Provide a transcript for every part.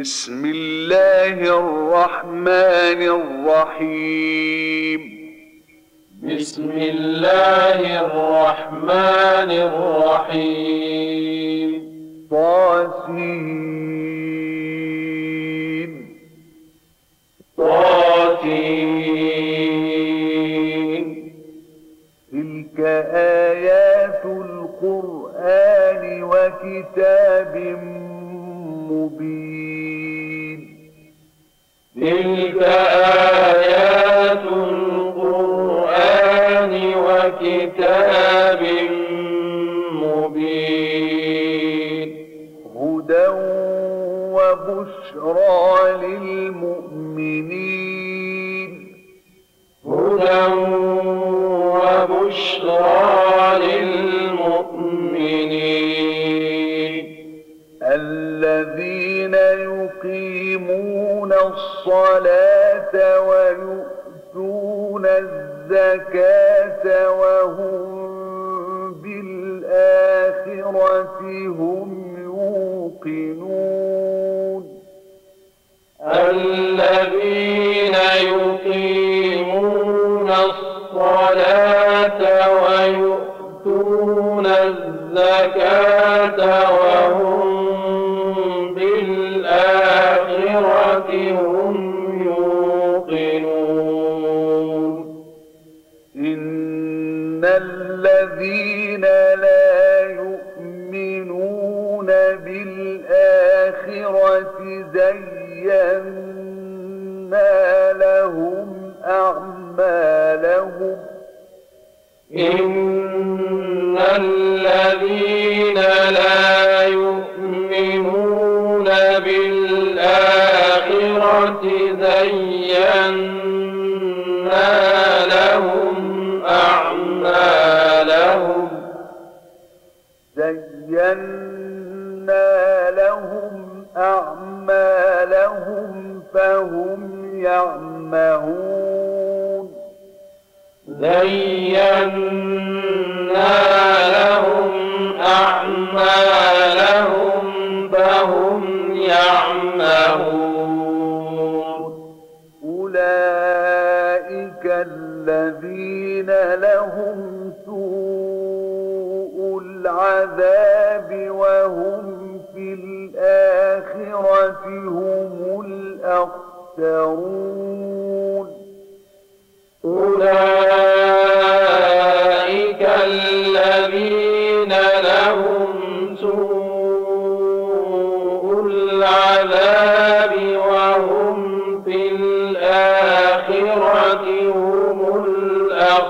بسم الله الرحمن الرحيم. بسم الله الرحمن الرحيم. طاسين. طاسين. تلك آيات القرآن وكتاب مبين تلك آيات القرآن وكتاب مبين. هدى وبشرى للمؤمنين. هدى وبشرى للمؤمنين. الصلاة ويؤتون الزكاة وهم بالآخرة هم يوقنون. الذين يقيمون الصلاة ويؤتون الزكاة وهم بالآخرة زينا لهم أعمالهم. إن الذين لا يؤمنون بالآخرة زينا لهم أعمالهم. زينا لهم أعمالهم فهم يعمهون. زينا لهم أعمالهم فهم يعمهون. أولئك الذين لهم سوء العذاب وهم الآخرة هم الأخسرون. أولئك الذين لهم سوء العذاب وهم في الآخرة هم الأخسرون.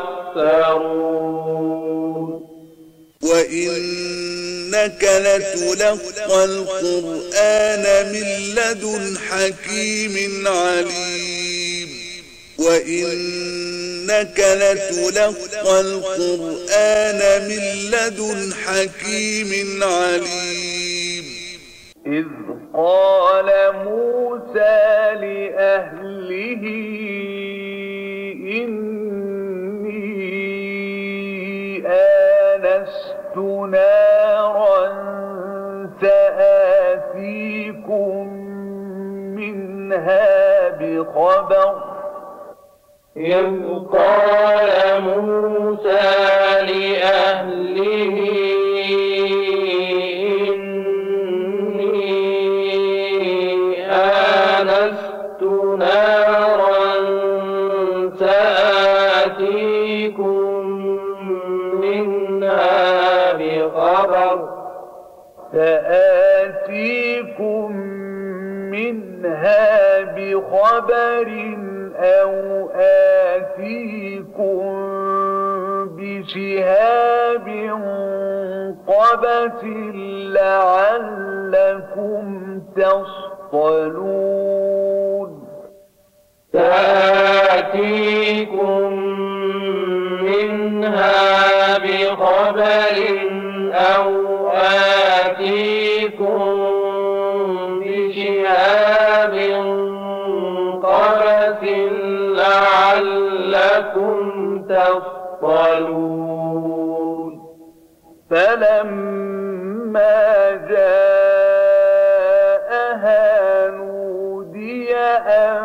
وإنك لتلقى القرآن من لدن حكيم عليم. وإنك لتلقى القرآن من لدن حكيم عليم. إذ قال موسى لأهله إني نارا سآتيكم منها بخبر. إذ قال موسى لأهله سآتيكم منها بخبر أو آتيكم بشهاب قبس لعلكم تصطلون تأتيكم منها بخبر أو آتيكم لعلكم تصطلون فلما جاءها نودي أن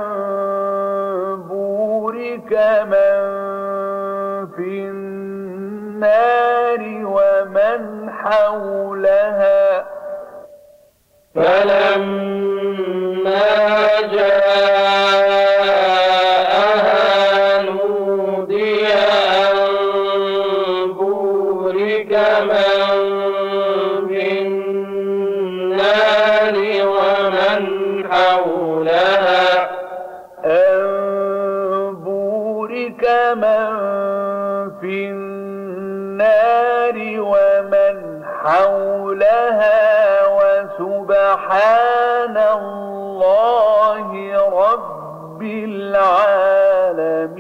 بورك من في النار ومن حولها. فلما العالمين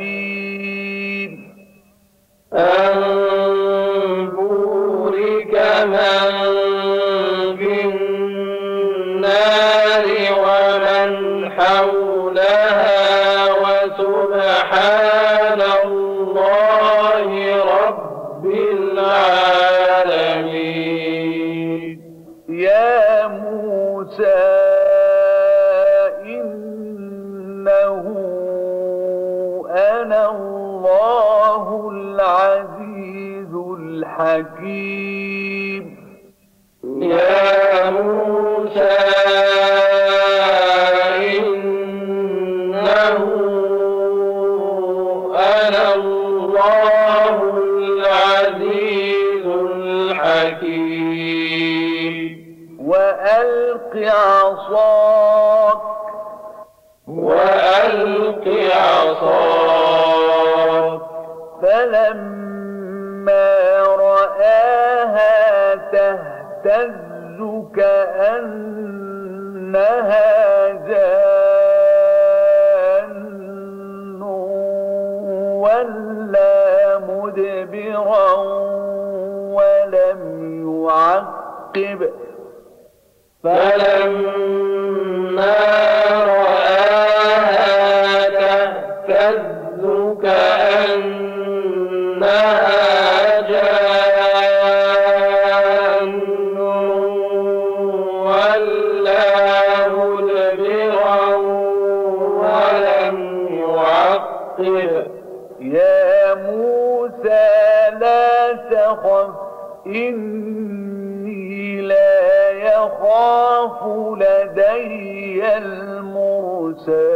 إني لا يخاف لدي المرسلون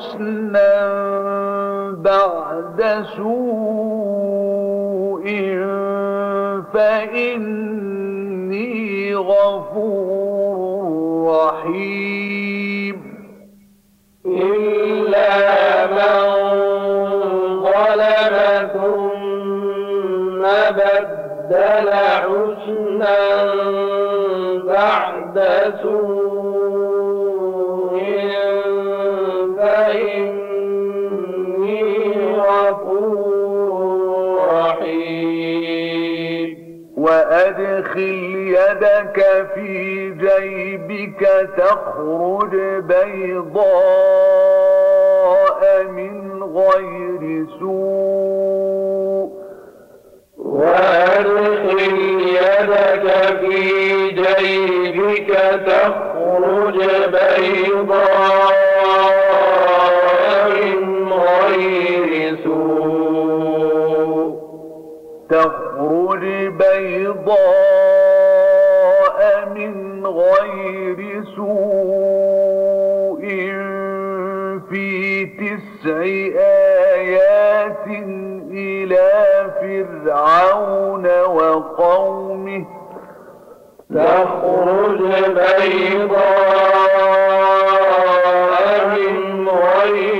حسنا بعد سوء فإني غفور رحيم إلا من ظلم ثم بدل حسنا بعد سوء وأدخل يدك في جيبك تخرج بيضاء من غير سوء. وأدخل يدك في جيبك تخرج بيضاء من غير سوء. تخرج بيضاء من غير سوء في تسع آيات إلى فرعون وقومه تخرج بيضاء من غير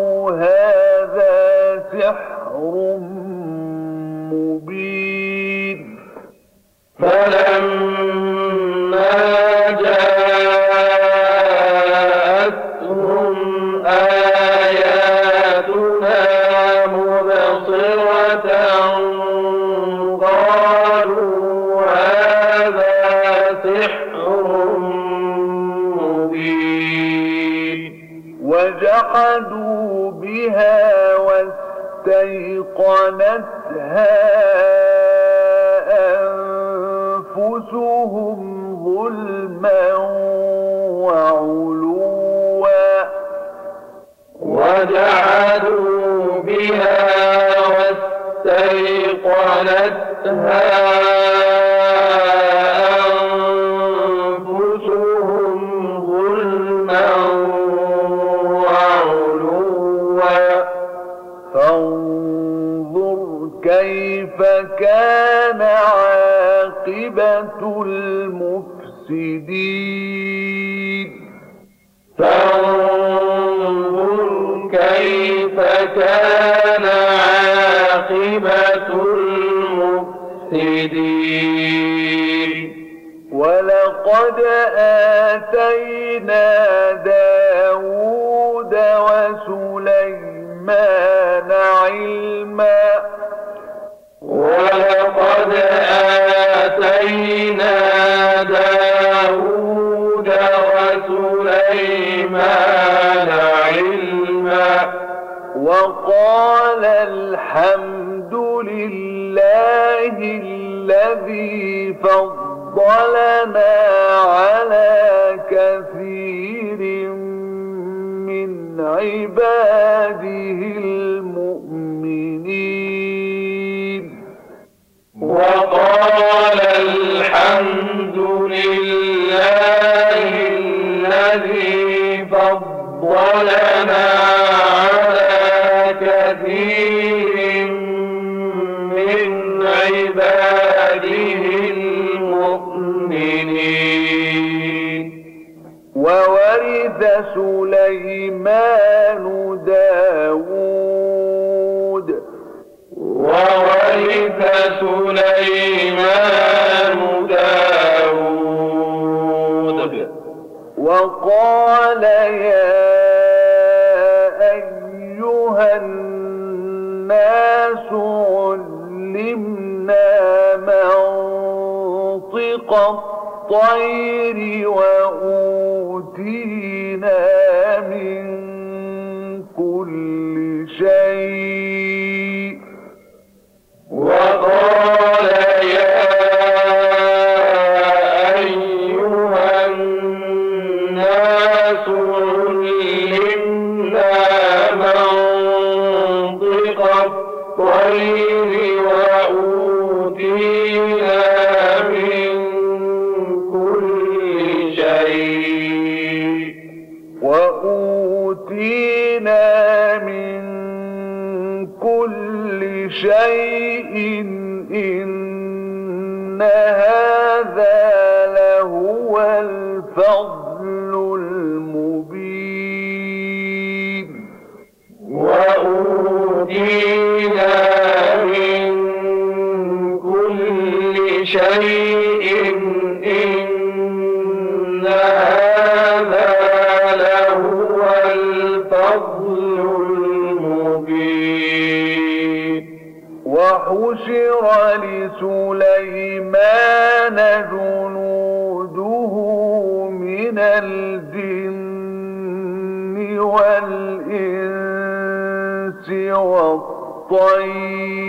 واستيقنتها أنفسهم ظلما وعلوا. وجعلوا بها واستيقنتها. المفسدين فانظر كيف كان عاقبة المفسدين ولقد آتينا وقال الحمد لله الذي فضلنا على كثير من عباده المؤمنين. وقال الحمد لله الذي فضلنا سليمان داود. وورث سليمان داود. وقال يا أيها الناس علمنا منطق الطير وأوتينا وحشر لسليمان جنوده من الجن والإنس والطير.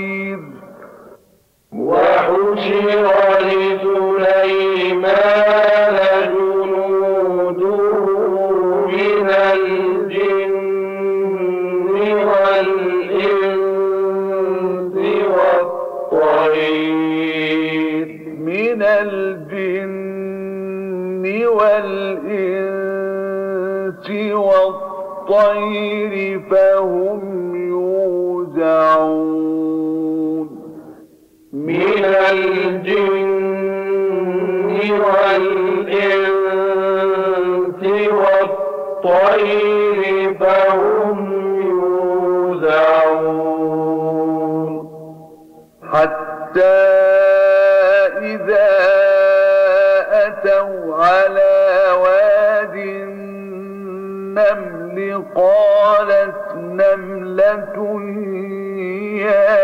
أتوا على واد النمل قالت نملة يا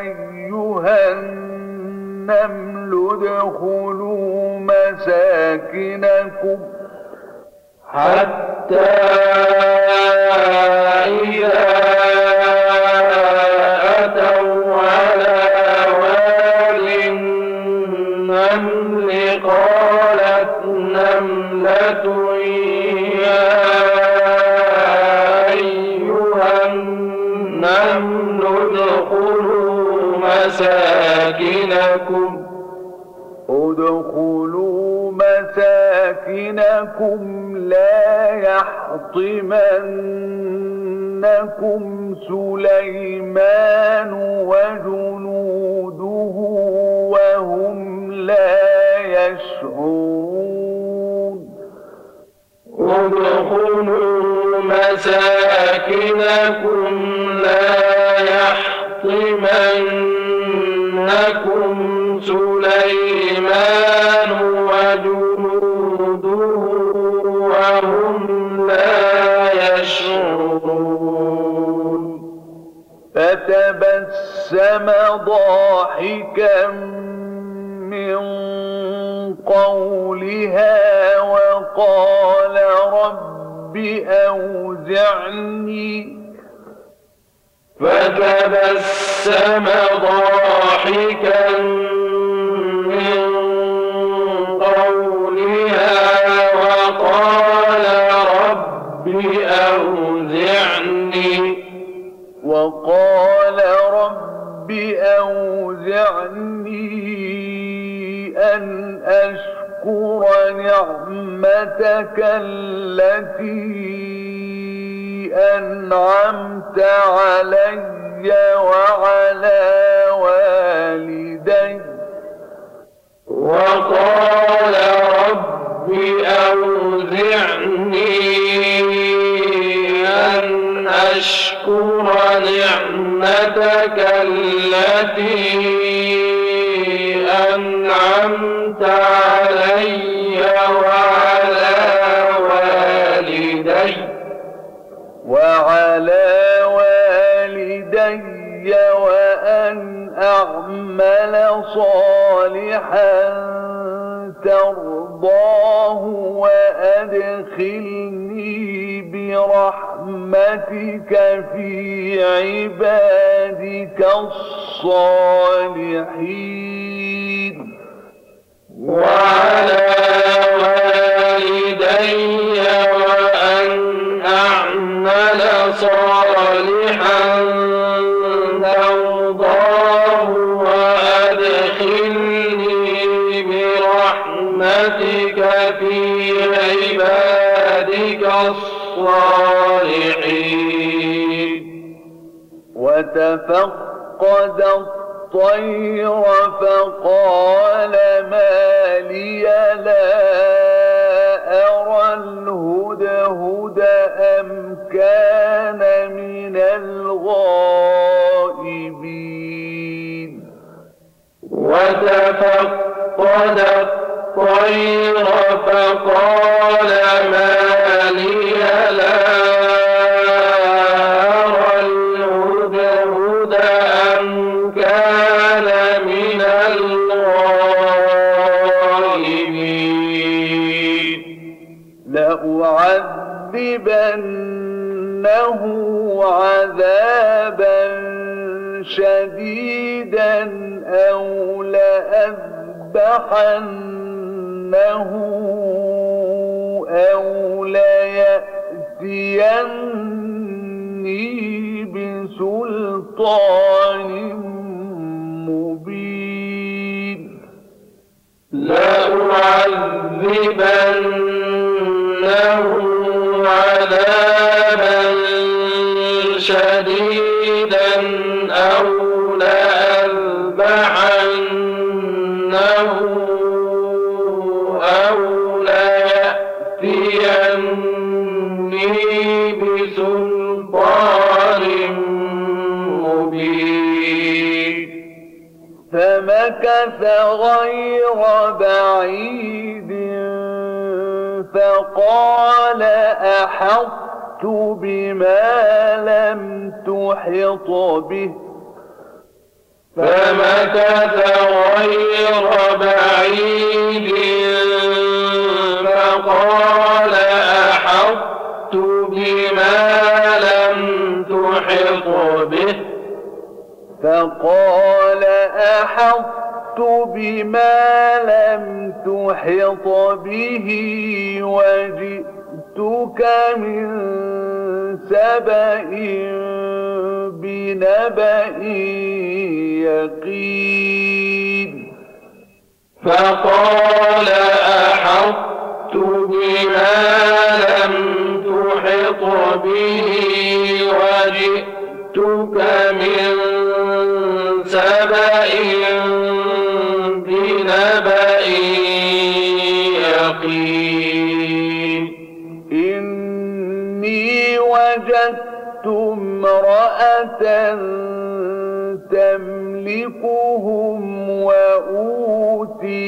أيها النمل ادخلوا مساكنكم حتى إذا مساكنكم ادخلوا مساكنكم لا يحطمنكم سليمان وجنوده وهم لا يشعرون. ادخلوا مساكنكم لا يحطمنكم سليمان وجنوده وهم لا يشعرون. فتبسم ضاحكا من قولها وقال رب أوزعني فتبسم ضاحكا من قولها وقال رب أوزعني. وقال رب أوزعني أن أشكر نعمتك التي أنعمت علي وعلى والدي وقال رب أوزعني أن أشكر نعمتك التي أنعمت علي وعلى والدي وعلى والدي وأن أعمل صالحا ترضاه وأدخلني برحمتك في عبادك الصالحين. وعلى والدي صالحا ترضاه وأدخلني برحمتك في عبادك الصالحين. وتفقد الطير فقال ما لي لا أرى الهدهد أم كان من الغائبين. وتفقد الطير فقال ما لي لا أرى له عذابا شديدا أو لأذبحنه أو ليأتيني بسلطان مبين. لا أعذبنه عذابا فمكث غير بعيد. فقال أحطت بما لم تحط به. فمكث غير بعيد. فقال أحطت بما لم تحط به. فقال أحطت بما لم تحط به وجئتك من سبأ بنبأ يقين. فقال أحطت بما لم تحط به وجئتك من سبأ وجدت امرأة تملكهم وأوتيت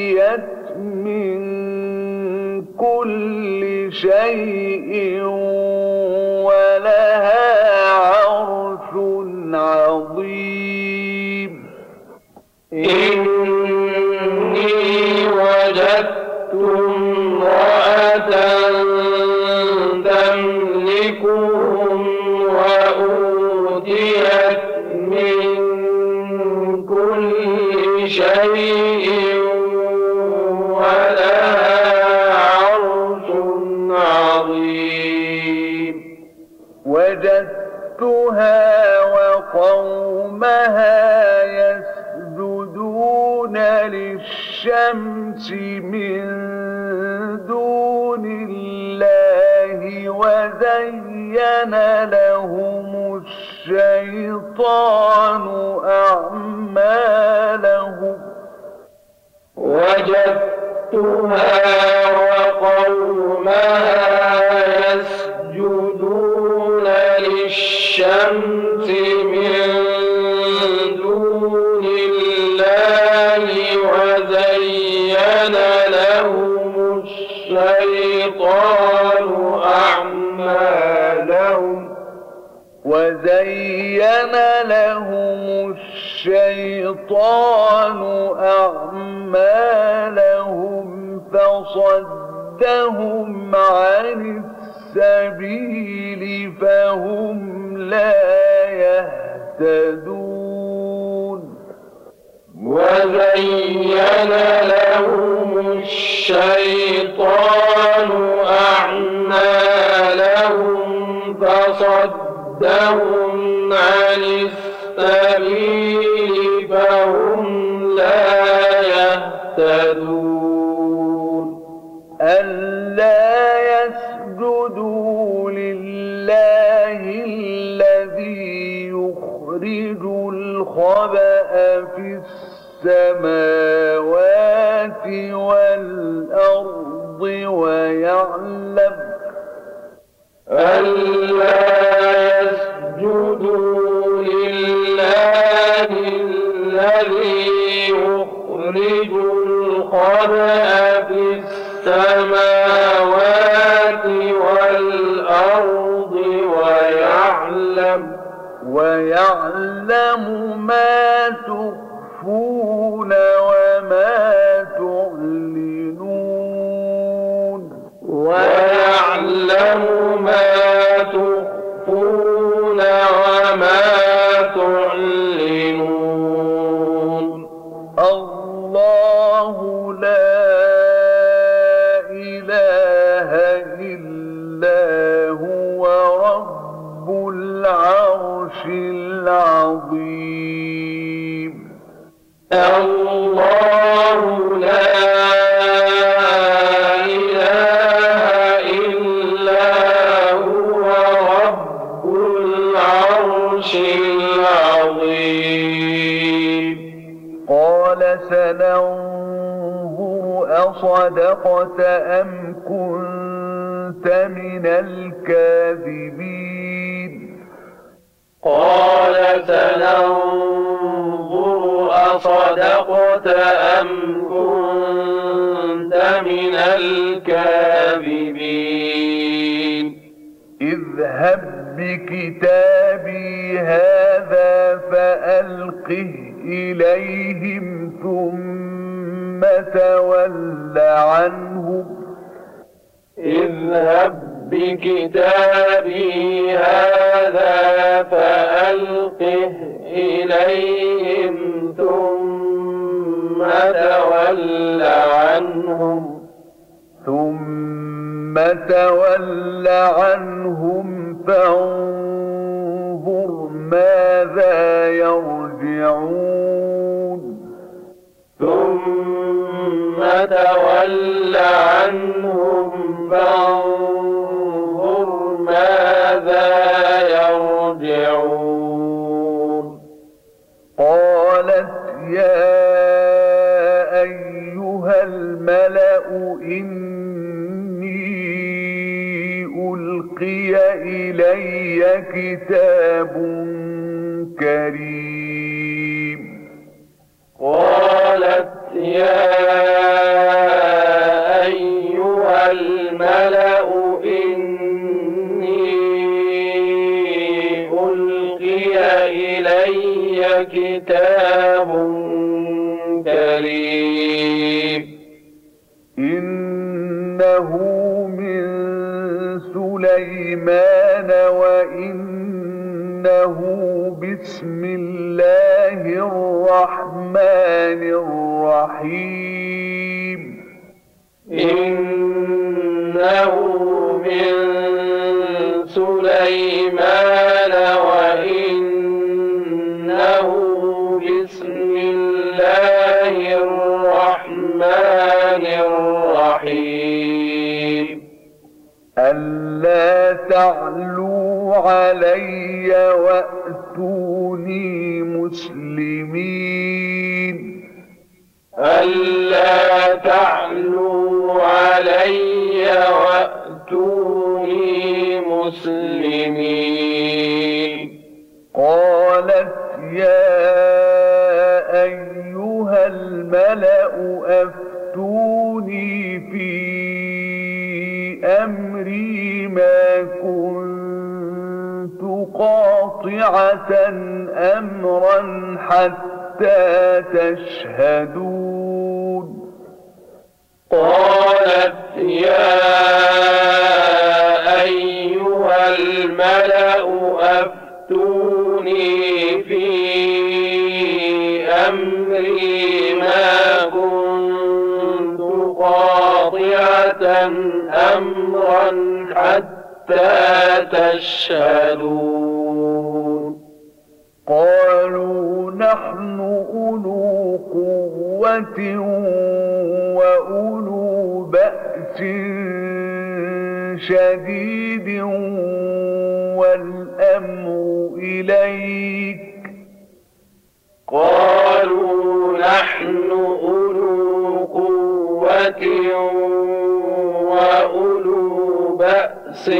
من كل شيء ولها عرش عظيم. إني وجدت امرأة شيء ولها عرش عظيم. وجدتها وقومها يسجدون للشمس من دون الله وزين لهم الشيطان أعمالهم. وجدتها وقومها يسجدون للشمس من وزين لهم الشيطان أعمالهم فصدهم عن السبيل فهم لا يهتدون. وزين لهم الشيطان أعمالهم فصدهم عن السبيل فهم لا يهتدون ألا يسجدوا لله الذي يخرج الخبأ في السماوات والأرض ويعلم ويعلم ما تخفون وما ويعلم ما تخفون وما تعلنون. الله لا إله إلا هو رب العرش العظيم. الله لا قال سننظر أصدقت أم كنت من الكاذبين. قال سننظر أصدقت أم كنت من الكاذبين. اذهب بكتابي هذا فألقه إليهم ثم تول عنهم اذهب بكتابي هذا فألقه إليهم تول عنهم فانظر ماذا يرجعون ثم تول عنهم فانظر ماذا يرجعون قالت يا أيها الملأ إني إلي كتاب كريم. قالت يا أيها الملأ إني ألقي إلي كتاب كريم. سليمان وإنه بسم الله الرحمن الرحيم. إنه من سليمان تعلوا علي وأتوني مسلمين ألا تعلوا علي وأتوني مسلمين قالت يا أيها الملأ أفتوني في أمري ما كنت قاطعة أمرا حتى تشهدون. قالت يا أيها الملأ أفتوني في أمري ما كنت أمرا حتى تشهدون. قالوا نحن أولو قوة وأولو بأس شديد والأمر إليك. قالوا نحن أولو قوة وأولو بأس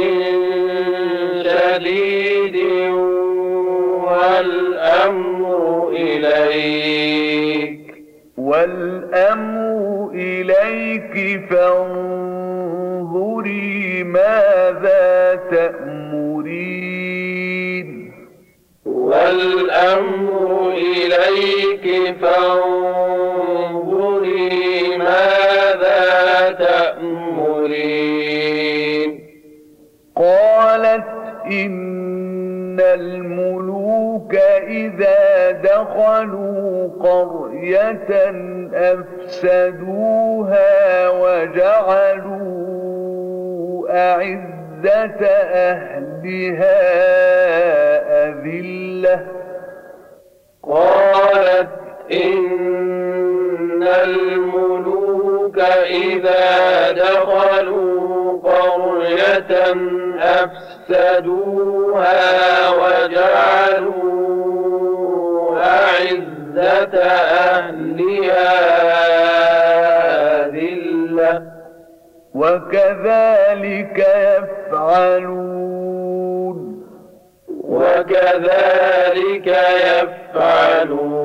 شديد والأمر إليك. والأمر إليك فانظري ماذا تأمرين. والأمر إليك فانظري ماذا تأمرين. قالت إن الملوك إذا دخلوا قرية أفسدوها وجعلوا أعزة أهلها أذلة. قالت إن الملوك إذا دخلوا قرية أفسدوها وجعلوا أهلها ذلة وكذلك يفعلون وكذلك يفعلون.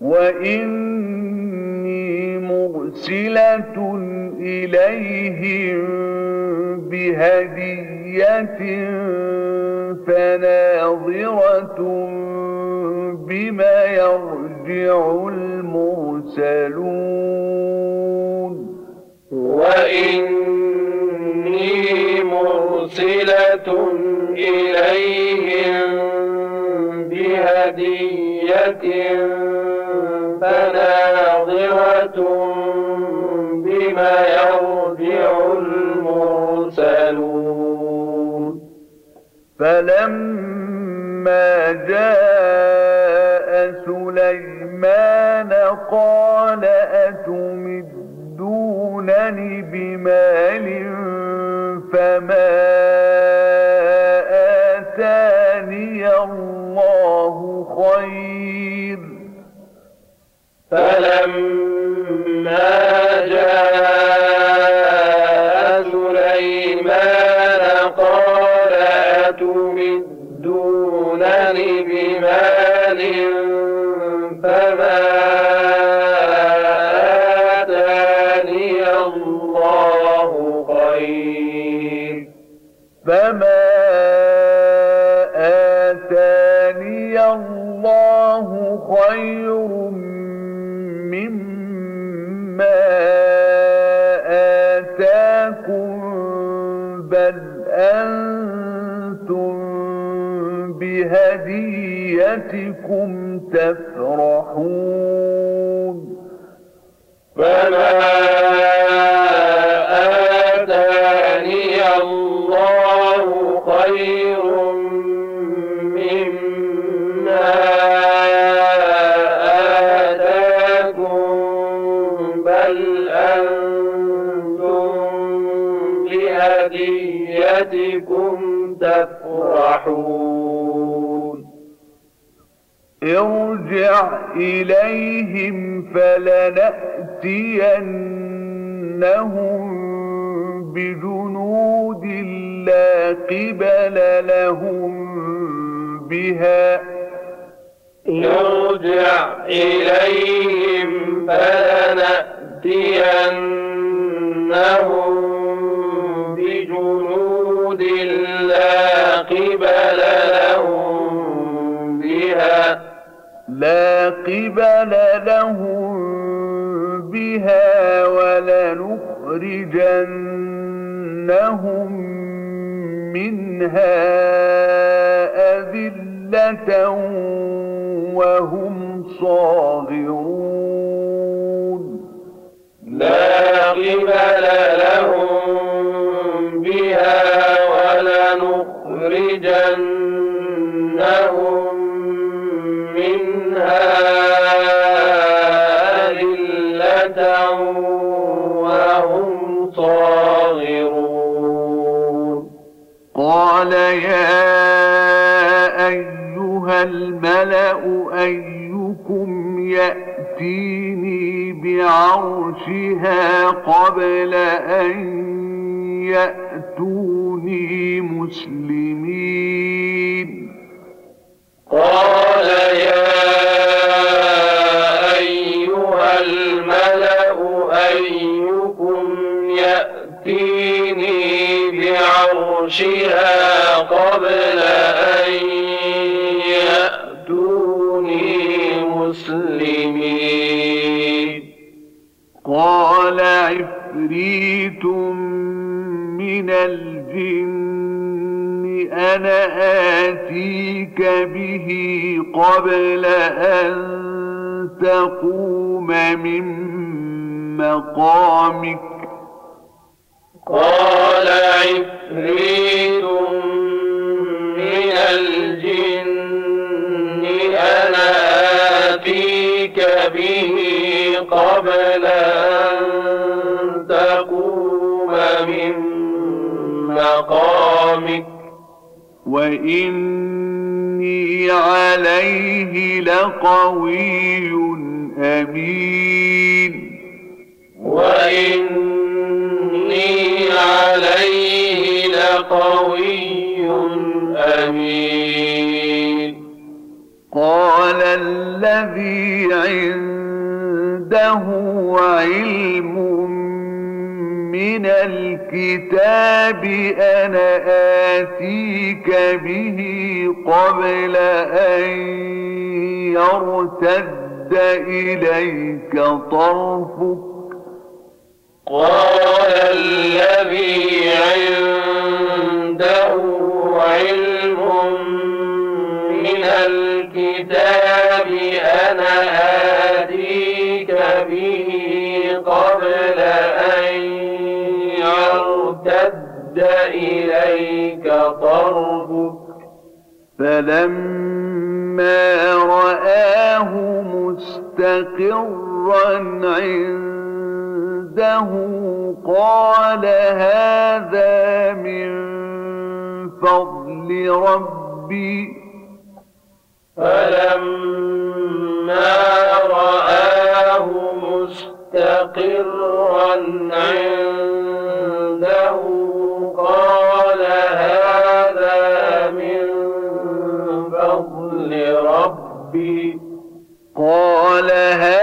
وإني مرسلة إليهم بهدية فناظرة بما يرجع المرسلون. وإني مرسلة إليهم بهدية فناظرة بما يرجع المرسلون. فلما جاء سليمان قال أتمدونني بمال فما بهديتكم تفرحون. فما آتاني الله خير مما آتاكم بل أنتم بهديتكم تفرحون. ارجع إليهم فلنأتينهم بجنود لا قبل لهم بها. ارجع إليهم فلنأتينهم بجنود لا قبل لهم بها. لا قبل لهم بها ولنخرجنهم منها أذلة وهم صاغرون. لا قبل لهم بها ولنخرجنهم وهم صاغرون. قال يا أيها الملأ أيكم يأتيني بعرشها قبل أن يأتوني مسلمين. قال يا بعرشها قبل أن يأتوني مسلمين. قال عفريت من الجن أنا آتيك به قبل أن تقوم من مقامك. قال عفريت من الجن أنا آتيك به قبل أن تقوم من مقامك. وإني عليه لقوي أمين. وإني عليه لقوي أمين. قال الذي عنده علم من الكتاب أنا آتيك به قبل أن يرتد إليك طرفك قال الذي عنده علم من الكتاب أنا آتيك به قبل أن يرتد إليك طرفك. فلما رآه مستقرا عنده قال هذا من فضل ربي. فلما رآه مستقرا عنده قال هذا من فضل ربي. قال هذا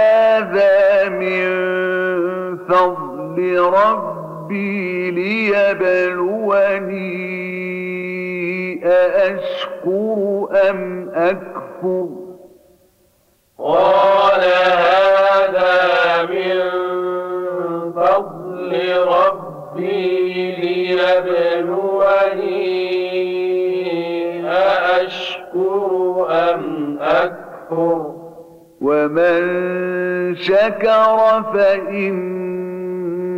ربي ليبلوني أأشكر أم أكفر قال هذا من فضل ربي ليبلوني أأشكر أم أكفر ومن شكر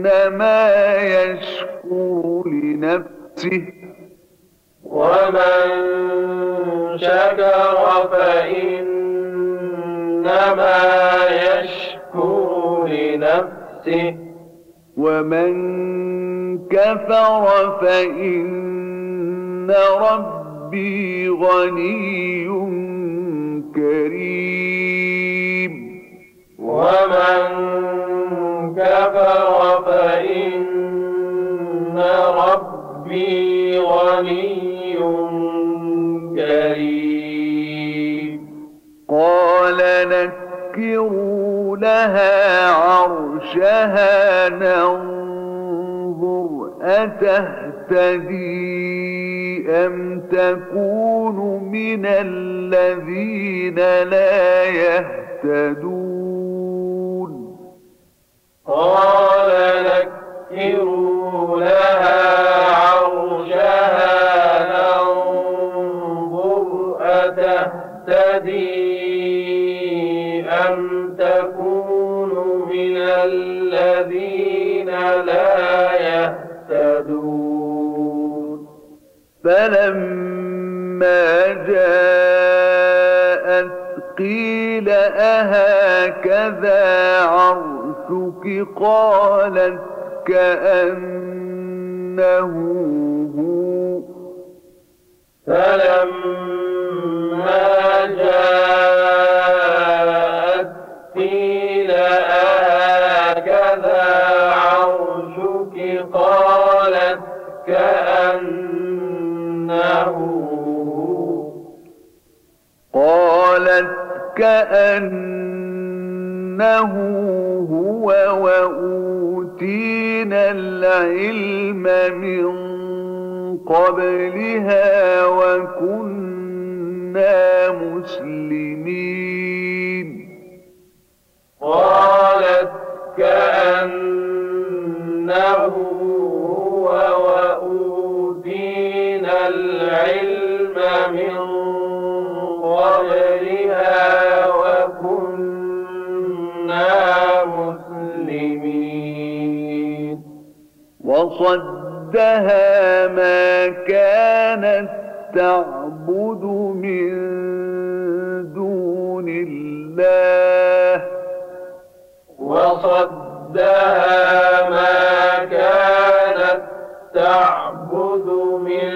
فإنما يشكر لنفسه. ومن شكر فإنما يشكر لنفسه. ومن كفر فإن ربي غني كريم. ومن كفر فإن ربي غني كريم. قال نكروا لها عرشها ننظر أتهتدي أم تكون من الذين لا يهتدون. قال نكروا لها عرشها ننظر أتهتدي أم تكون من الذين لا يهتدون؟ فلما جاءت قيل أهكذا عرشك قالت كأنه هو. فلما جاءت قيل هكذا عرشك؟ قالت كأنه هو. قالت كأنه وأوتينا العلم من قبلها وكنا مسلمين. قالت كأنه هو وأوتينا العلم من وصدها ما كانت تعبد من دون الله. وصدها ما كانت تعبد من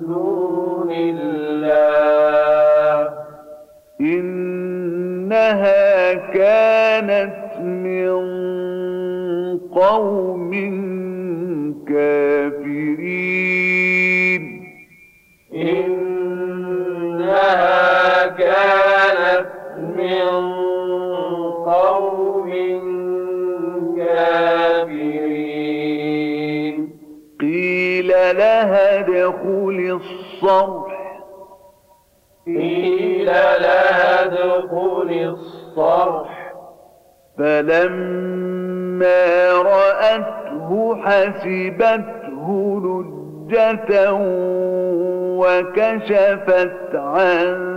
دون الله. إنها كانت من قوم قوم كافرين. قيل لها ادخل الصرح. قيل لها ادخل الصرح. فلما رأته حسبته لجة وكشفت عن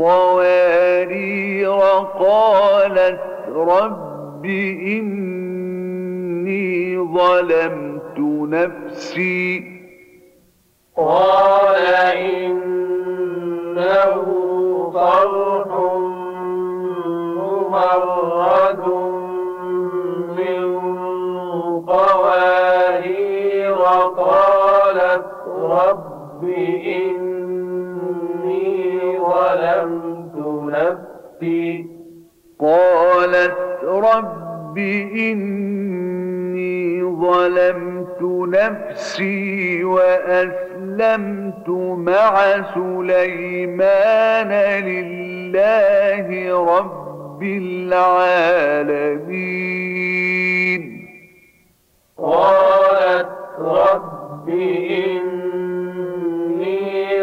قوارير قالت رب إني ظلمت نفسي. قال قالت رب إني ظلمت نفسي وأسلمت مع سليمان لله رب العالمين. قالت رب إني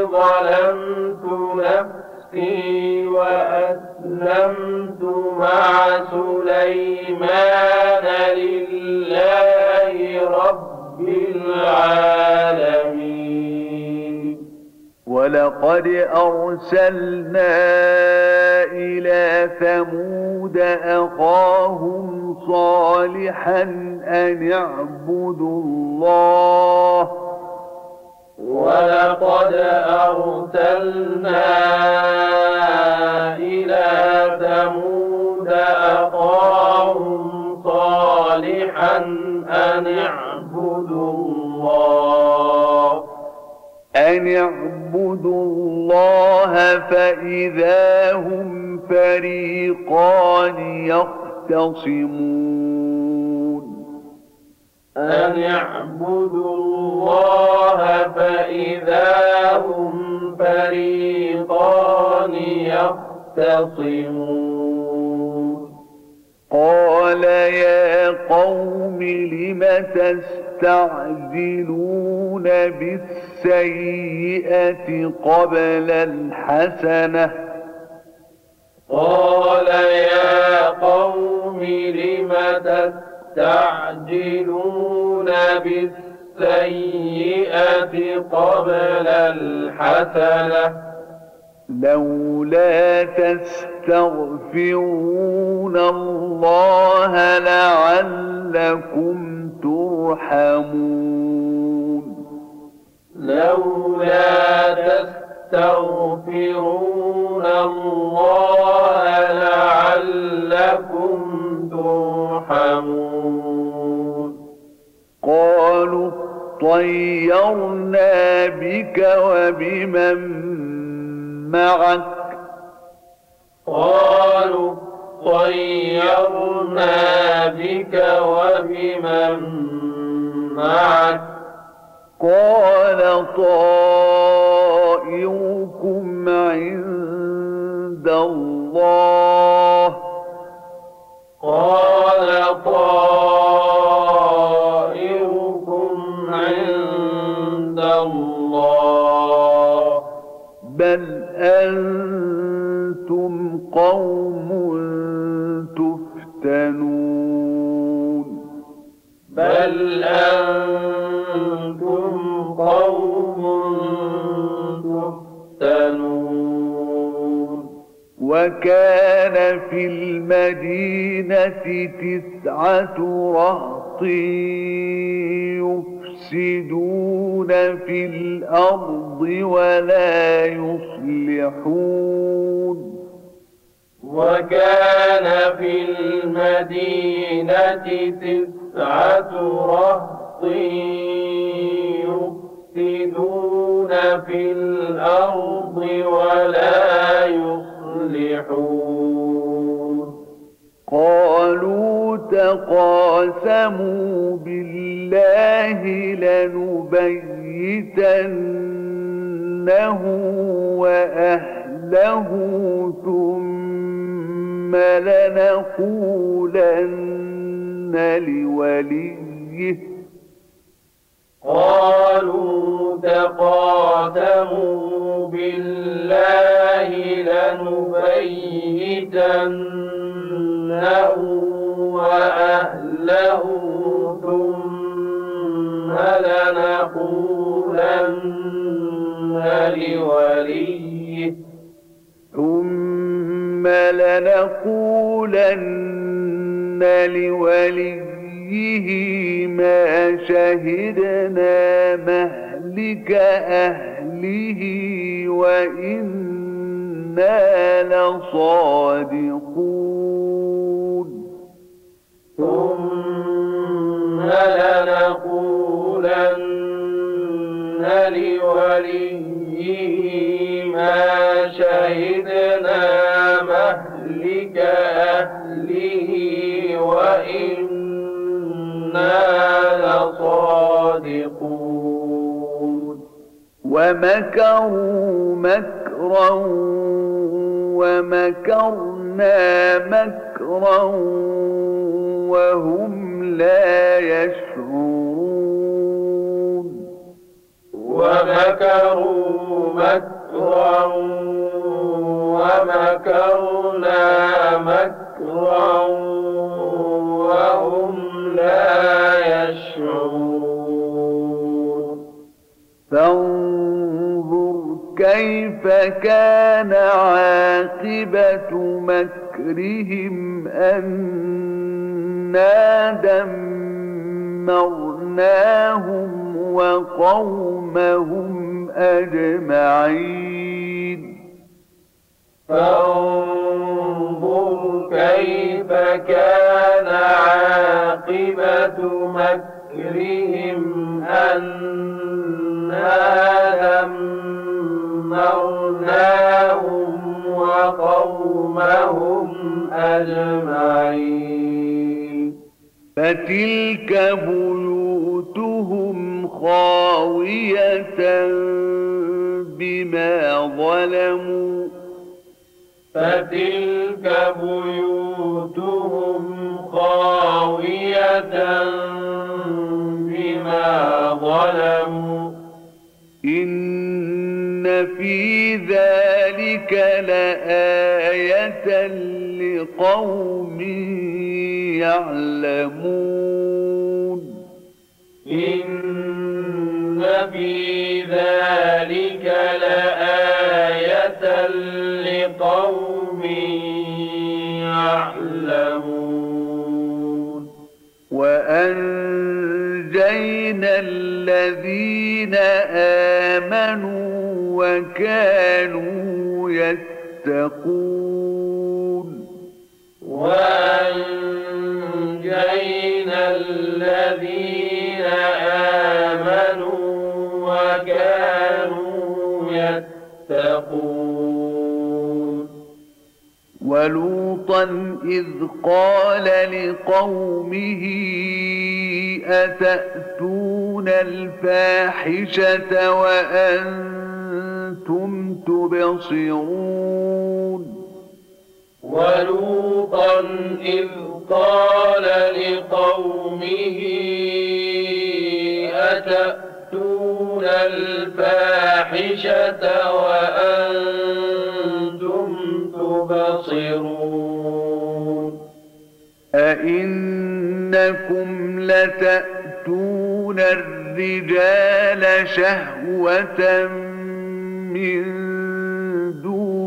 ظلمت نفسي وأسلمت مع سليمان لله رب العالمين. ولقد أرسلنا إلى ثمود أخاهم صالحا أن اعبدوا الله ولقد أرسلنا إلى ثمود أخاهم صالحا أن اعبدوا الله. أن اعبدوا الله فإذا هم فريقان يختصمون. أن اعبدوا الله فإذا هم فريقان يختصمون. قال يا قوم لم تستعجلون بالسيئة قبل الحسنة؟ قال يا قوم لم تستعجلون بالسيئة قبل الحسنة. لولا تستغفرون الله لعلكم ترحمون. لولا تستغفرون الله لعلكم ترحمون. طيرنا بك وبمن معك. قالوا طيرنا بك وبمن معك. قال طائركم عند الله. قال طائركم بل أنتم قوم تفتنون بل أنتم قوم تفتنون وكان في المدينة تسعة رهط يفسدون في الأرض ولا يصلحون. وكان في المدينة تسعة رهط يفسدون في الأرض ولا يصلحون. قالوا تقاسموا بالله لنبيتنه وأهله ثم لنقولن لوليه. قالوا تقاسموا بالله لنبيتنه وأهله ثم لنقولن لوليه. ثم لنقولن لوليه ما شهدنا مهلك أهله وإنا لصادقون. ثم لنقولن لوليه ما شهدنا مهلك أهله وإنا لصادقون. ومكروا مكرا ومكرنا مكرا وهم لا يشعرون. ومكروا مكرا ومكرنا مكرا وهم لا يشعرون. فانظر كيف كان عاقبة مكرهم أنا دمرناهم وقومهم أجمعين. فانظر كيف كان عاقبة مكرهم أنا دمرناهم وقومهم أجمعين. فتلك بيوتهم خاوية بما ظلموا. فتلك بيوتهم خاوية بما ظلموا. إن في ذلك لآية لقوم يعلمون. إن في ذلك لآية لقوم يعلمون. وأنجينا الذين آمنوا وكانوا يتقون. وأنجينا الذين آمنوا وكانوا يتقون. ولوطا إذ قال لقومه أتأتون الفاحشة وأنتم تبصرون؟ ولوطا إذ قال لقومه أتأتون الفاحشة وأنتم تبصرون أئنكم لتأتون الرجال شهوة من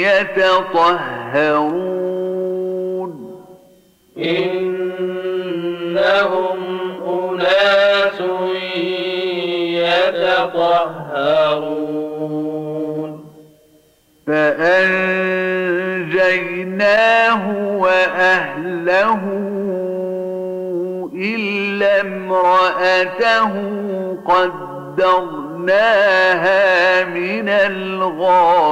يتطهرون. إنهم أناس يتطهرون. فأنجيناه وأهله إلا امرأته قدرناها من الغابرين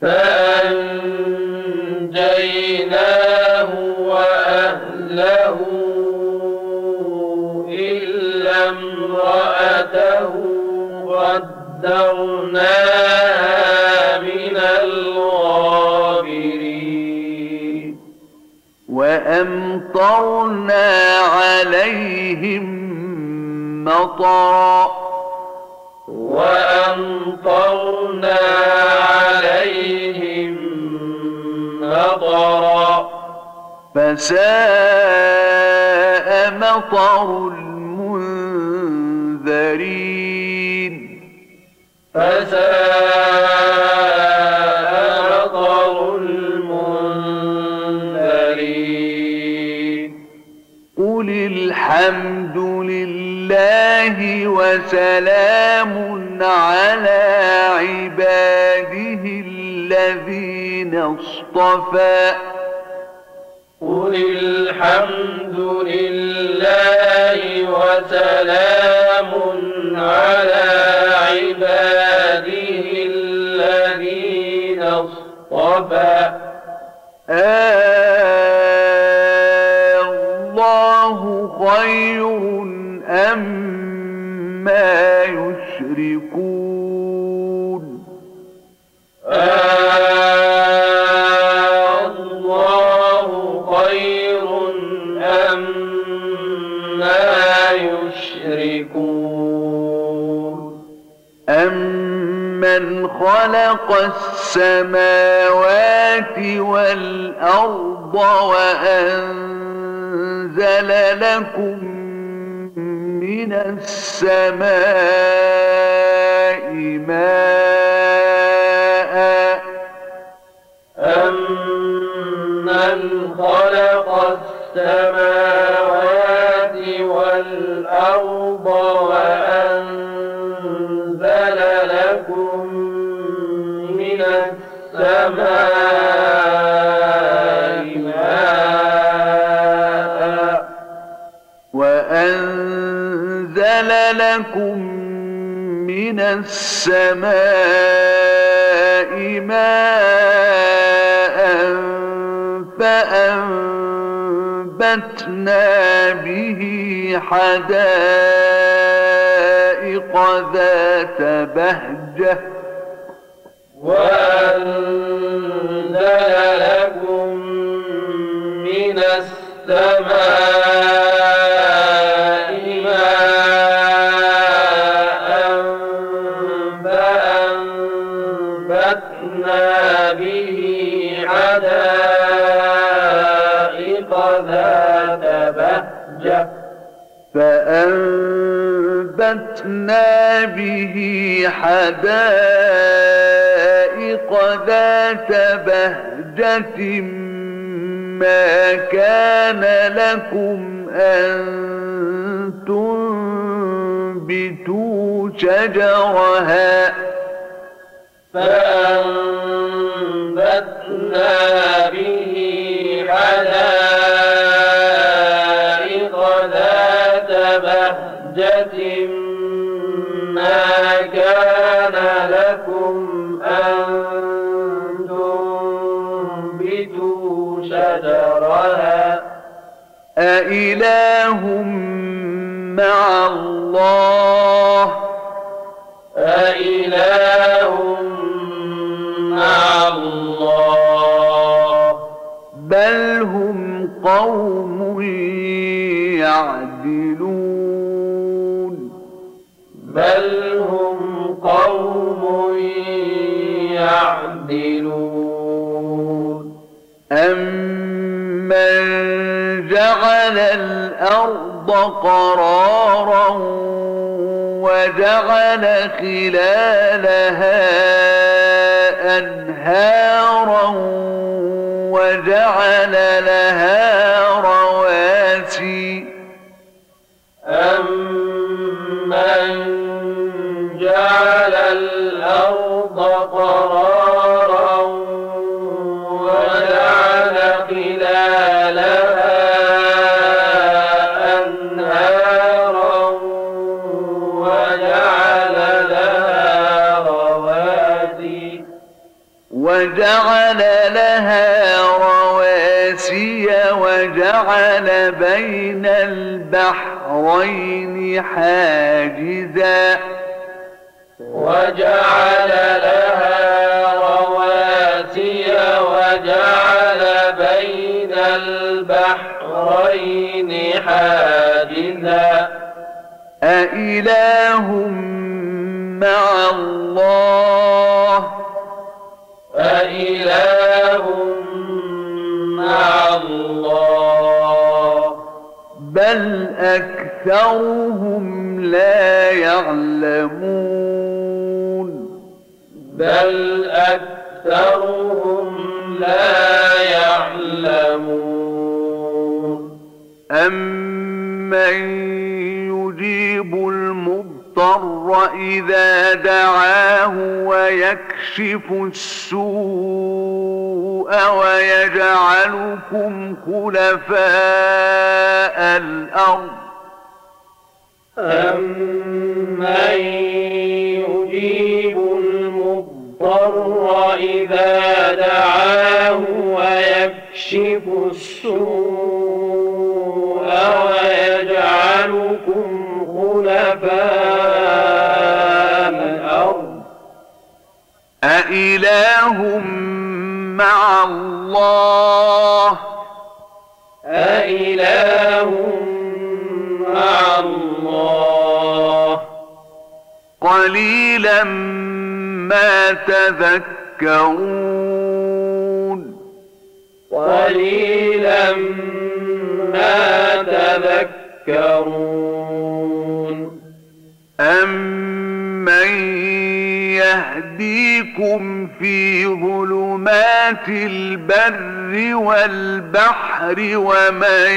فأنجيناه وأهله إلا امرأته قدرناها من الغابرين وأمطرنا عليهم مطرا وأمطرنا عليهم مطرا. فساء مطر المنذرين. فساء مطر المنذرين. قل الحمد لله وسلام على عباده الذين اصطفى. قل الحمد لله وسلام على عباده الذين اصطفى. الله خير أم ما يشركون. الله خير أم ما يشركون. أمن خلق السماوات والأرض وأنزل لكم من السماء ماء. أمن خلق السماوات لكم من السماء ماء فأنبتنا به حدائق ذات بهجة وأنزل لكم من السماء فأنبتنا به حدائق ذات بهجة ما كان لكم أن تنبتوا شجرها فأنبتنا به حدائق أإله مع الله. أإله مع الله. بل هم قوم يعدلون. بل هم قوم يعدلون. أمن جعل الأرض قرارا وجعل خلالها أنهارا وجعل وجعل بين البحرين حاجزا. وجعل لها رواسي وجعل بين البحرين حاجزا. أإله مع الله. أإله مع الله بل أكثرهم لا يعلمون بل أكثرهم لا يعلمون أمن يجيب المضطر إذا دعاه ويكشف السوء ويجعلكم خلفاء الأرض. أمن يجيب المضطر إذا دعاه ويكشف السوء ويجعلكم أإله مع الله أإله مع الله قليلا ما تذكرون قليلا ما تذكرون أمن يهديكم في ظلمات البر والبحر ومن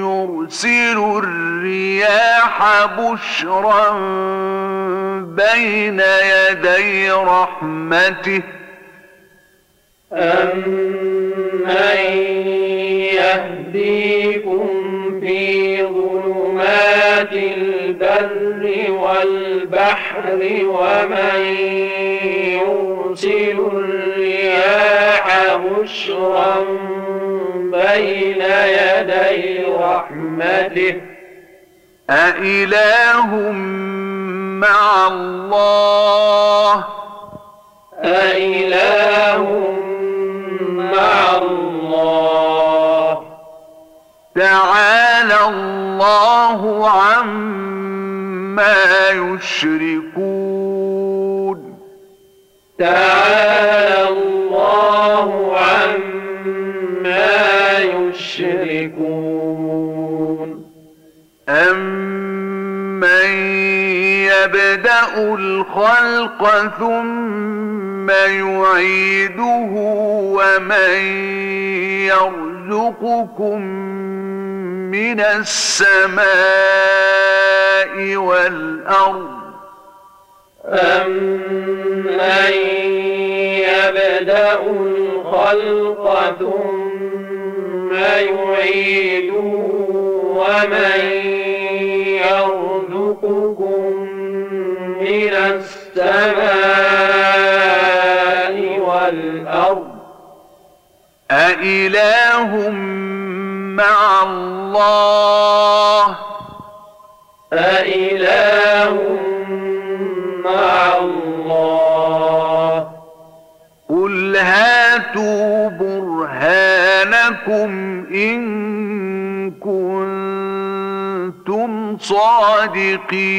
يرسل الرياح بشرا بين يدي رحمته أمن يهديكم في ظلمات البر والبحر ومن يرسل الرياح بشرا بين يدي رحمته. أإله مع الله؟ أإله الله عما يشركون تعالى الله عما يشركون أمن يبدأ الخلق ثم يعيده ومن يرزقكم من السماء والأرض. أمن يبدأ الخلق ثم يعيده ومن يرزقكم من السماء والأرض؟ أإله مع الله. أإله مع الله. قل هاتوا برهانكم إن كنتم صادقين.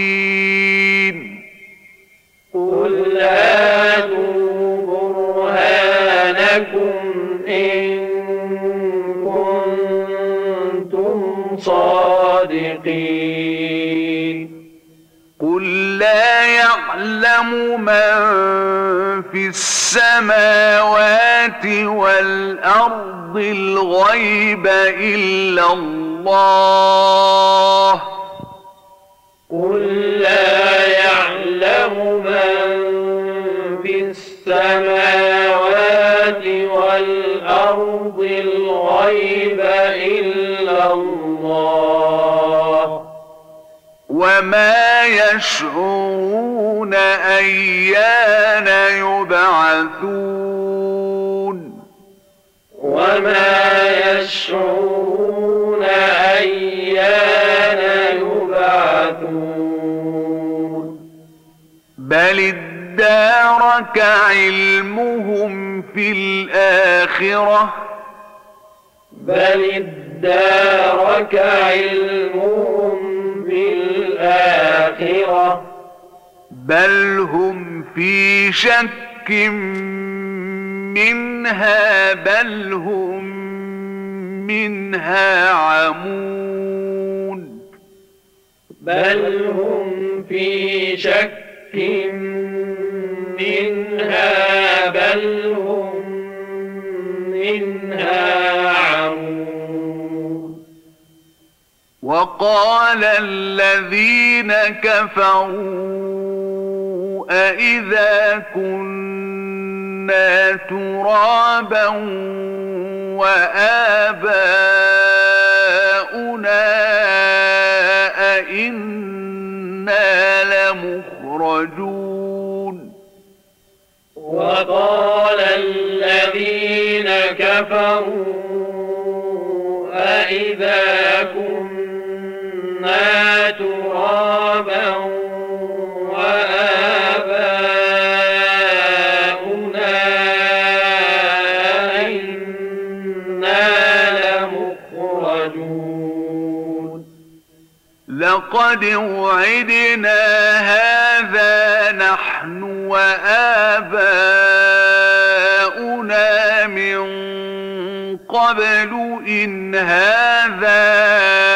قل هاتوا برهانكم إن صادقين. قل لا يعلم من في السماوات والأرض الغيب إلا الله. قل لا يعلم من في السماوات والأرض الغيب إلا الله. وما يشعرون أيان يبعثون وما يشعرون أيان يبعثون بل ادارك علمهم في الآخرة بل ادارك علمهم بالآخرة. بل هم في شك منها بل هم منها عمون. بل هم في شك منها بل هم منها وقال الذين كفروا أئذا كنا ترابا وآباؤنا أئنا لمخرجون وقال الذين كفروا أئذا كنا لقد وعدنا هذا نحن وآباؤنا من قبل إن هذا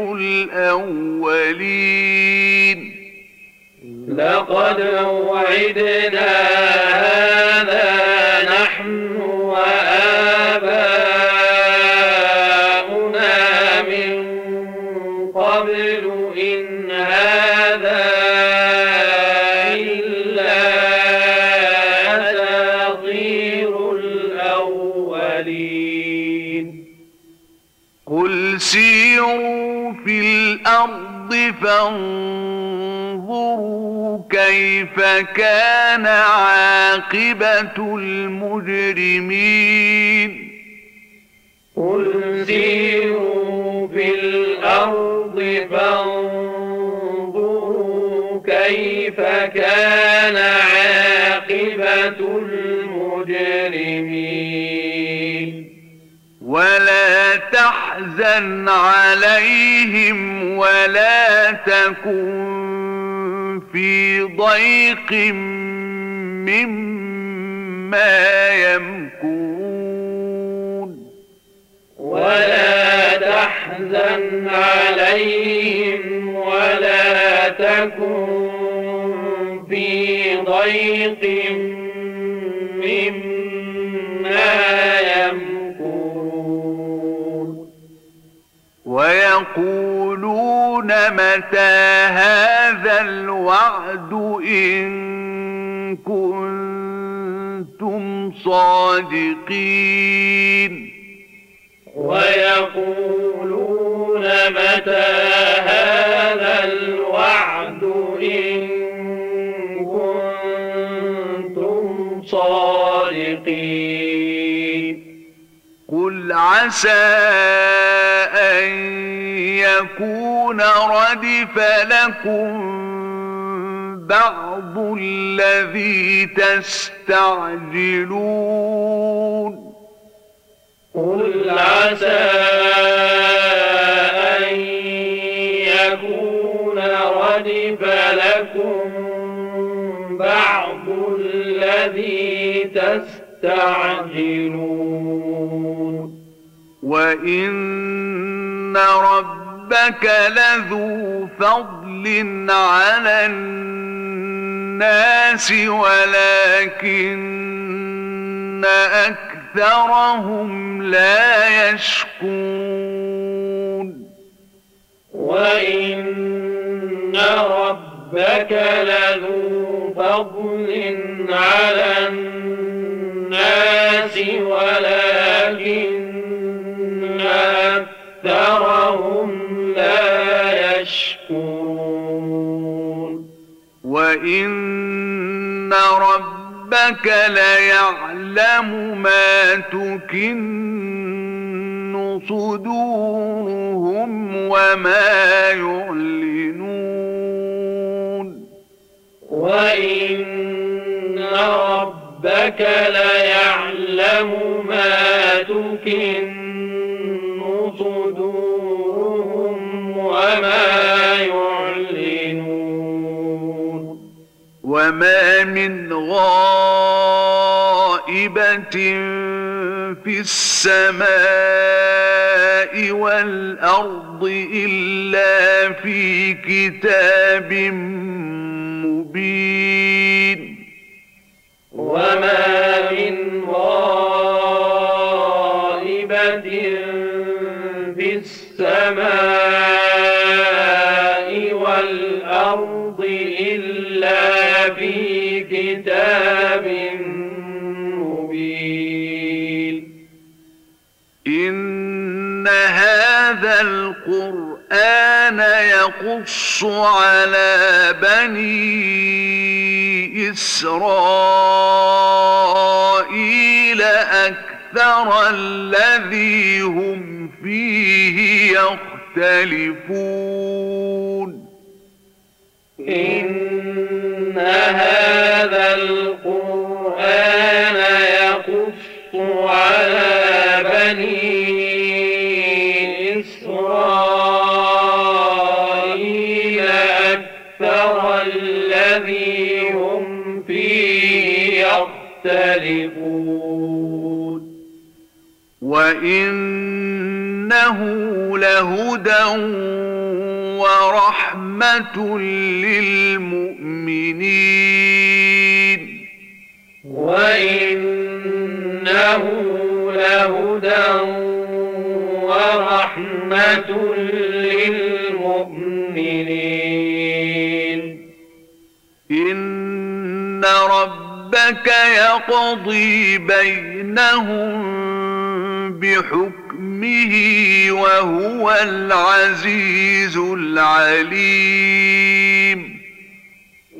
الأولين. لقد وعدنا هذا الأرض فانظروا كيف كان عاقبة المجرمين. قل سيروا في الأرض فانظروا كيف كان عاقبة المجرمين ولا تحزن عليهم ولا تكن في ضيق مما يمكرون. ولا تحزن عليهم ولا تكن في ضيق مما ويقولون متى هذا الوعد إن كنتم صادقين؟ ويقولون متى هذا الوعد إن كنتم صادقين؟ قل عسى أن يكون ردف لكم بعض الذي تستعجلون. قل عسى أن يكون ردف لكم بعض الذي تستعجلون. وإن ربك لذو فضل على الناس ولكن أكثرهم لا يشكون وإن ربك لذو فضل على الناس ولكن أكثرهم وإن ربك ليعلم ما تكن صدورهم وما يعلنون وإن ربك ليعلم ما تكن صدورهم وما وما من غائبة في السماء والأرض إلا في كتاب مبين وما يقص على بني إسرائيل أكثر الذي هم فيه يختلفون. إن هذا وإنه لهدى ورحمة للمؤمنين. وإنه لهدى ورحمة للمؤمنين. إن ربك يقضي بينهم بحكمه وهو العزيز العليم.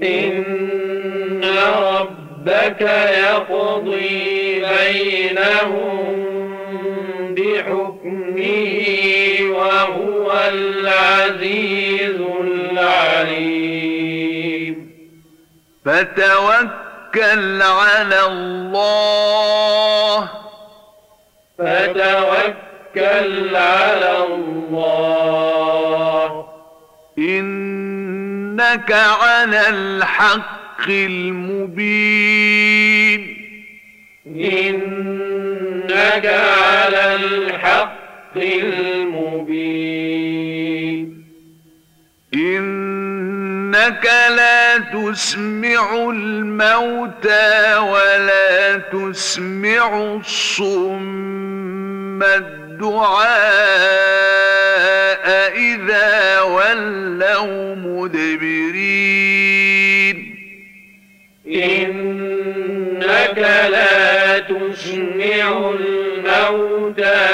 إن ربك يقضي بينهم بحكمه وهو العزيز العليم. فتوكل على الله فتوكل على الله. إنك على الحق المبين. إنك على الحق المبين. إنك لا تسمع الموتى ولا تسمع الصم. الدعاء إذا ولوا مدبرين. إنك لا تسمع الموتى.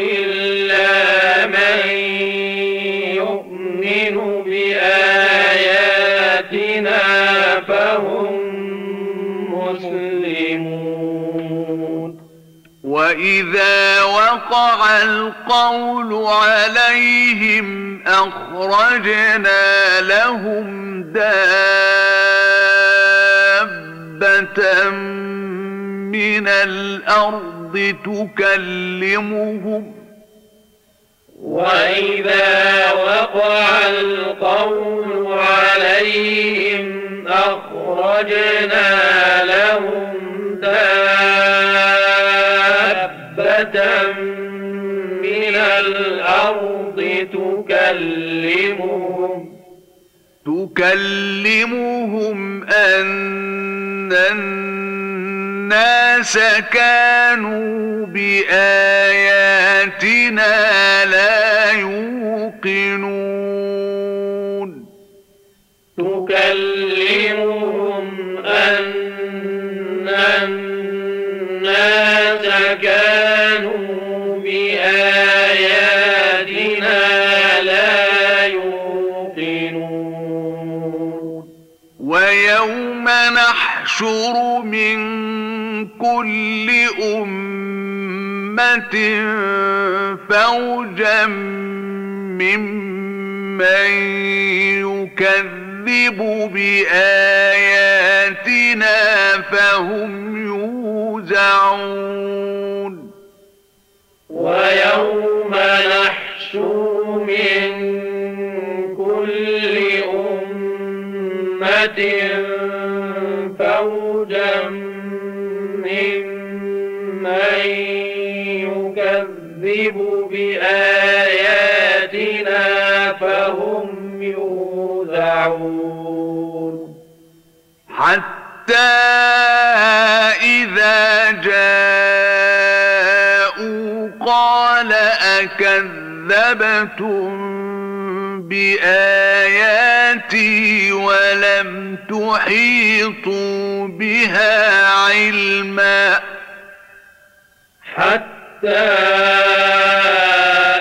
إلا من يؤمن بآياتنا فهم مسلمون. وإذا وقع القول عليهم أخرجنا لهم دابة من الأرض تكلمهم. وإذا وقع القول عليهم أخرجنا لهم دابة من الأرض تكلمهم. تكلمهم أن الناس كانوا بآياتنا لا يوقنون. تكلمهم أن الناس كانوا بآياتنا لا يوقنون. ويوم نحشر من كل أمة فوجا ممن يكذب بآياتنا فهم يوزعون. ويوم نحشر من كل أمة بآياتنا فهم يوزعون. حتى إذا جاءوا قال أكذبتم بآياتي ولم تحيطوا بها علما. حتى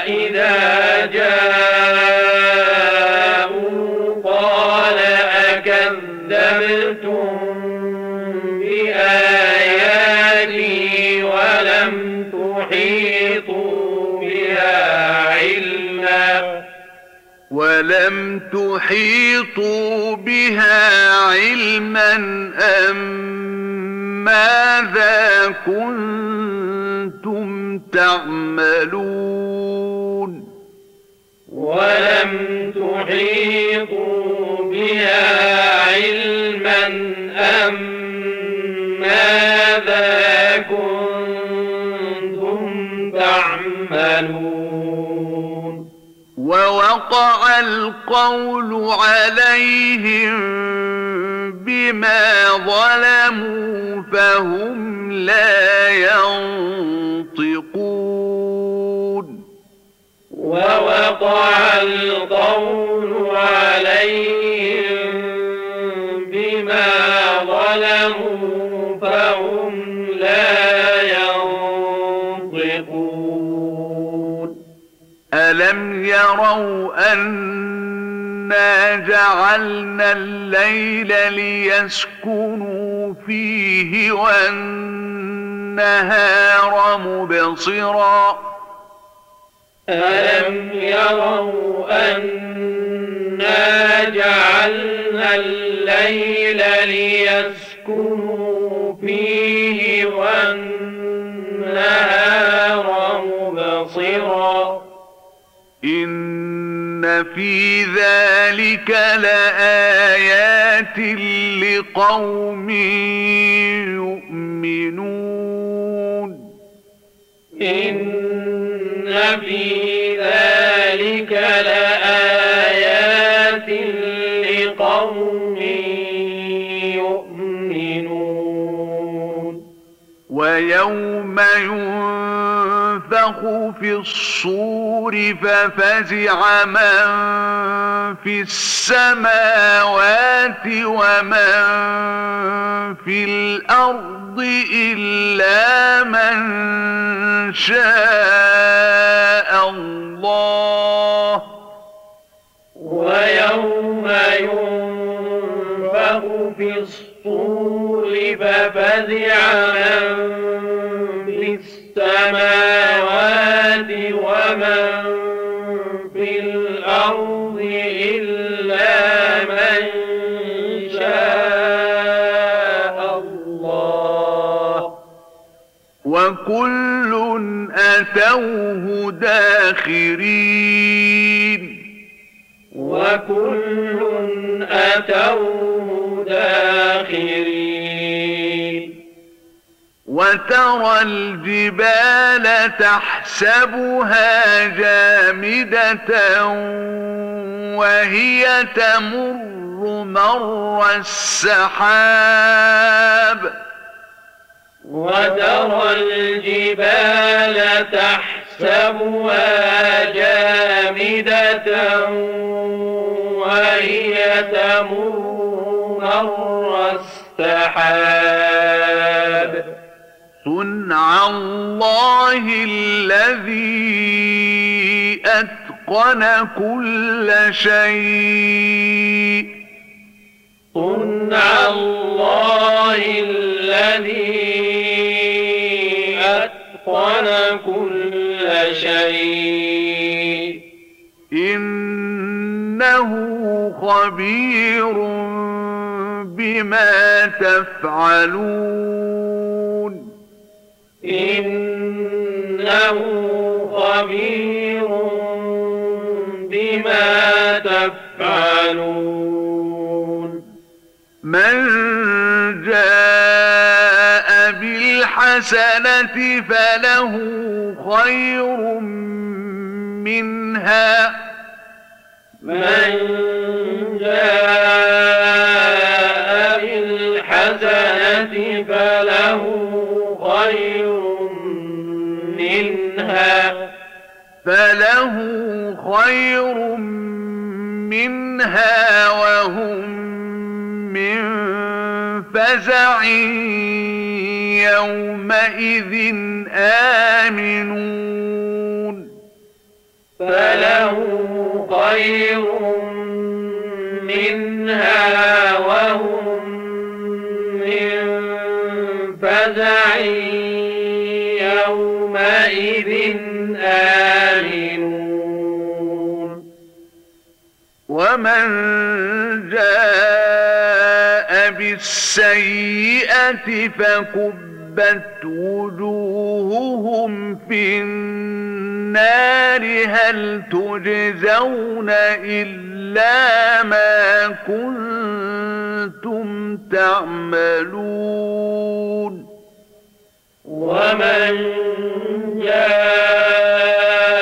إذا جاءوا قال أكذبتم بآياتي ولم تحيطوا بها علما. ولم تحيطوا بها علما أم ماذا كنتم تعملون؟ ولم تحيطوا بها علما أم ماذا كنتم تعملون؟ ووقع القول عليهم بما ظلموا فهم لا ينطقون. ووقع القول عليهم بما ظلموا فهم لا ينطقون. ألم يروا جعلنا الليل ليسكنوا فيه والنهار مبصراً ألم يروا أنا جعلنا الليل ليسكنوا فيه والنهار إن في ذلك لآيات لقوم يؤمنون إن في ذلك لآيات لقوم يؤمنون ويوم ينفخ في الصور ففزع من في السماوات ومن في الأرض إلا من شاء الله. ويوم ينفخ في الصور ففزع من في السماوات ومن في الأرض إلا من شاء الله وكل أتوه داخرين وكل أتوه داخرين وترى الجبال تحسبها جامدة وهي تمر مر السحاب. وترى الجبال تحسبها جامدة وهي تمر مر السحاب. صنع الله الذي أتقن كل شيء. صنع الله الذي أتقن كل شيء. إنه خبير بما تفعلون. إنه خبير بما تفعلون. من جاء بالحسنة فله خير منها. من جاء فله خير منها وهم من فزع يومئذ آمنون فله خير منها وهم من فزع يومئذ آمنون ومن جاء بالسيئة فكبت وجوههم في النار. هل تجزون إلا ما كنتم تعملون؟ ومن جاء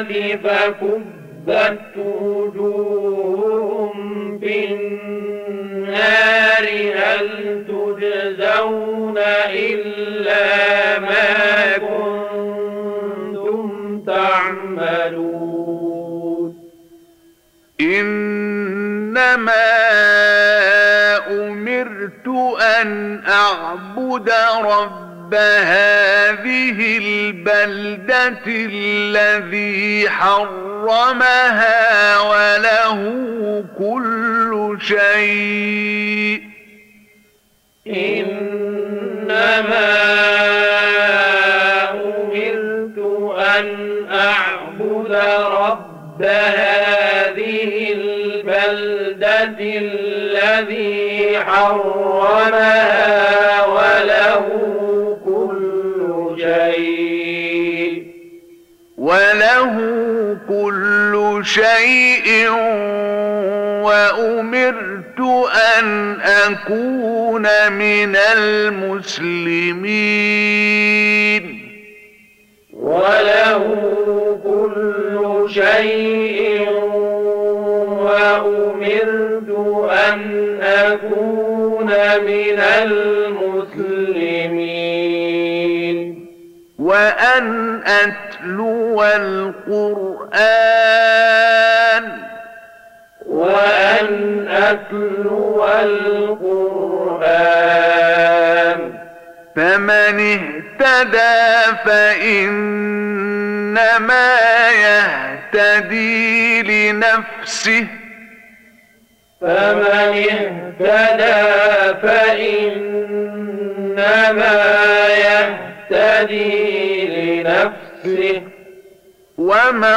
النار فكبت وجوههم بالنار هل تجزون إلا ما كنتم تعملون إنما أمرت أن أعبد ربي رب هذه البلدة الذي حرمها وله كل شيء. إنما أمرت أن أعبد رب هذه البلدة الذي حرمها أن أكون من المسلمين. وله كل شيء وأمرت أن أكون من المسلمين. وأن أتلو القرآن. وأن أتلو القرآن. فمن اهتدى فإنما يهتدي لنفسه. فمن اهتدى فإنما يهتدي لنفسه. ومن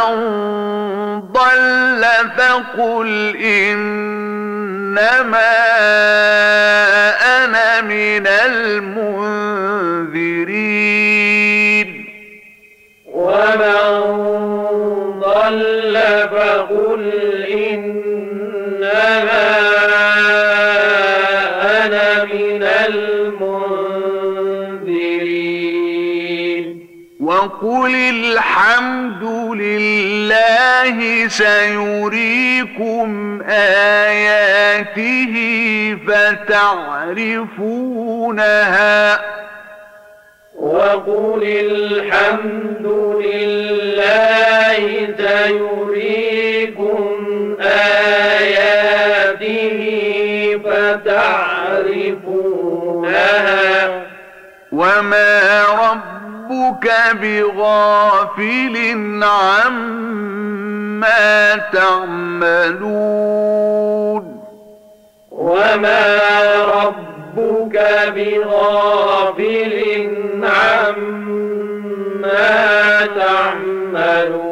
ضل فقل إنما أنا من المنذرين ومن ضل فقل إنما وقل الحمد لله سيريكم آياته فتعرفونها وقل الحمد لله سيريكم آياته فتعرفونها وما ربك بغافل عما تعملون. وما ربك بغافل عما تعملون.